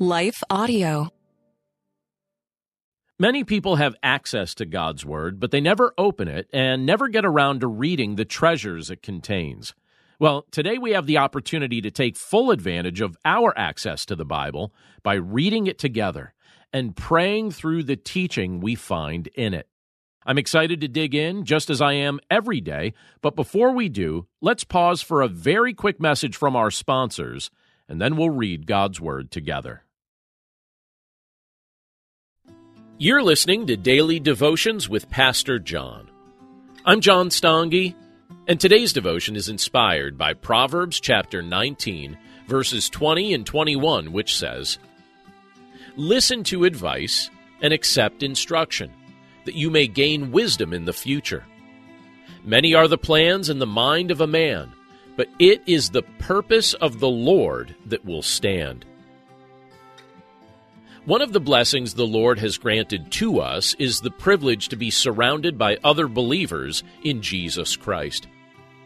Life Audio. Many people have access to God's Word, but they never open it and never get around to reading the treasures it contains. Well, today we have the opportunity to take full advantage of our access to the Bible by reading it together and praying through the teaching we find in it. I'm excited to dig in, just as I am every day, but before we do, let's pause for a very quick message from our sponsors, and then we'll read God's Word together. You're listening to Daily Devotions with Pastor John. I'm John Stange, and today's devotion is inspired by Proverbs chapter 19, verses 20 and 21, which says, Listen to advice and accept instruction, that you may gain wisdom in the future. Many are the plans in the mind of a man, but it is the purpose of the Lord that will stand. One of the blessings the Lord has granted to us is the privilege to be surrounded by other believers in Jesus Christ.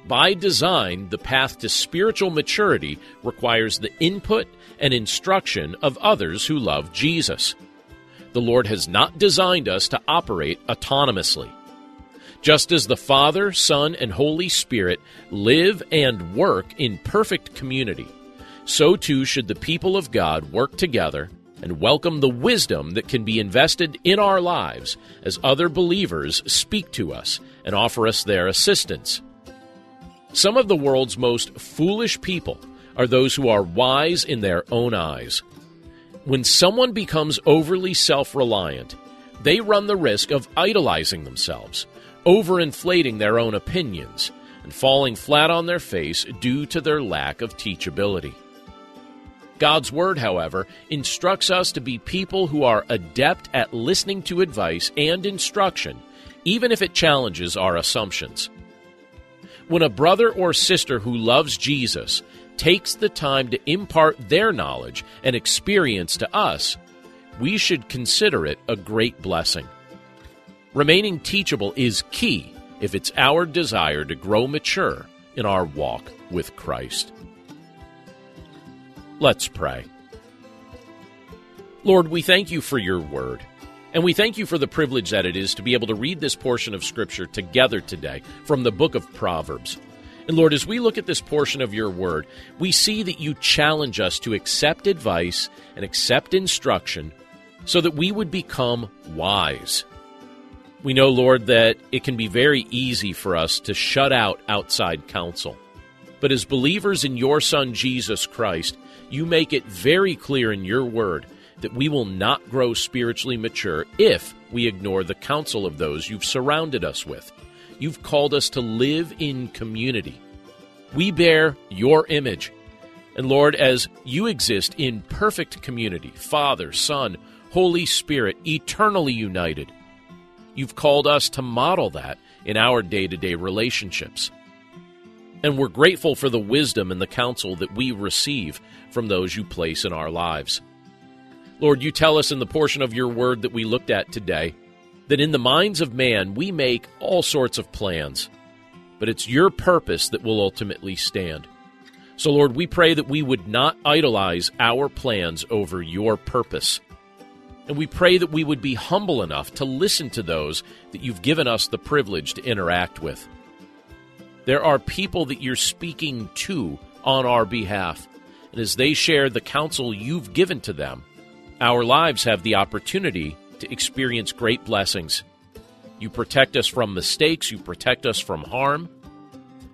By design, the path to spiritual maturity requires the input and instruction of others who love Jesus. The Lord has not designed us to operate autonomously. Just as the Father, Son, and Holy Spirit live and work in perfect community, so too should the people of God work together and welcome the wisdom that can be invested in our lives as other believers speak to us and offer us their assistance. Some of the world's most foolish people are those who are wise in their own eyes. When someone becomes overly self reliant, they run the risk of idolizing themselves, overinflating their own opinions, and falling flat on their face due to their lack of teachability. God's Word, however, instructs us to be people who are adept at listening to advice and instruction, even if it challenges our assumptions. When a brother or sister who loves Jesus takes the time to impart their knowledge and experience to us, we should consider it a great blessing. Remaining teachable is key if it's our desire to grow mature in our walk with Christ. Let's pray. Lord, we thank you for your word. And we thank you for the privilege that it is to be able to read this portion of Scripture together today from the book of Proverbs. And Lord, as we look at this portion of your word, we see that you challenge us to accept advice and accept instruction so that we would become wise. We know, Lord, that it can be very easy for us to shut out outside counsel. But as believers in your Son, Jesus Christ, you make it very clear in your word that we will not grow spiritually mature if we ignore the counsel of those you've surrounded us with. You've called us to live in community. We bear your image. And Lord, as you exist in perfect community, Father, Son, Holy Spirit, eternally united, you've called us to model that in our day to day relationships. And we're grateful for the wisdom and the counsel that we receive from those you place in our lives. Lord, you tell us in the portion of your word that we looked at today that in the minds of man we make all sorts of plans, but it's your purpose that will ultimately stand. So, Lord, we pray that we would not idolize our plans over your purpose. And we pray that we would be humble enough to listen to those that you've given us the privilege to interact with. There are people that you're speaking to on our behalf. And as they share the counsel you've given to them, our lives have the opportunity to experience great blessings. You protect us from mistakes, you protect us from harm,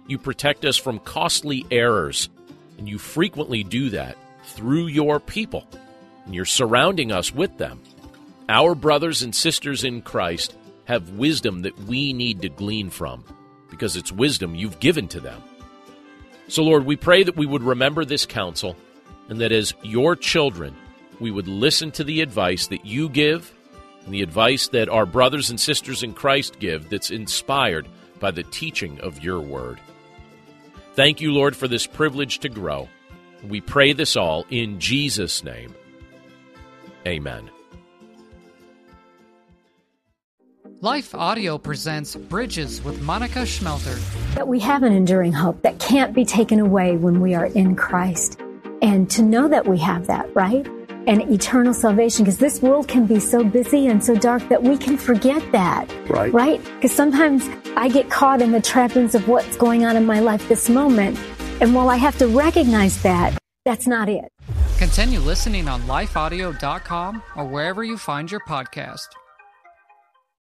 you protect us from costly errors, and you frequently do that through your people, and you're surrounding us with them. Our brothers and sisters in Christ have wisdom that we need to glean from because it's wisdom you've given to them. So, Lord, we pray that we would remember this counsel and that as your children, we would listen to the advice that you give and the advice that our brothers and sisters in Christ give that's inspired by the teaching of your word. Thank you, Lord, for this privilege to grow. We pray this all in Jesus' name. Amen. Life Audio presents Bridges with Monica Schmelter. That we have an enduring hope that can't be taken away when we are in Christ. And to know that we have that, right? and eternal salvation because this world can be so busy and so dark that we can forget that. Right. Right? Because sometimes I get caught in the trappings of what's going on in my life this moment. And while I have to recognize that, that's not it. Continue listening on lifeaudio.com or wherever you find your podcast.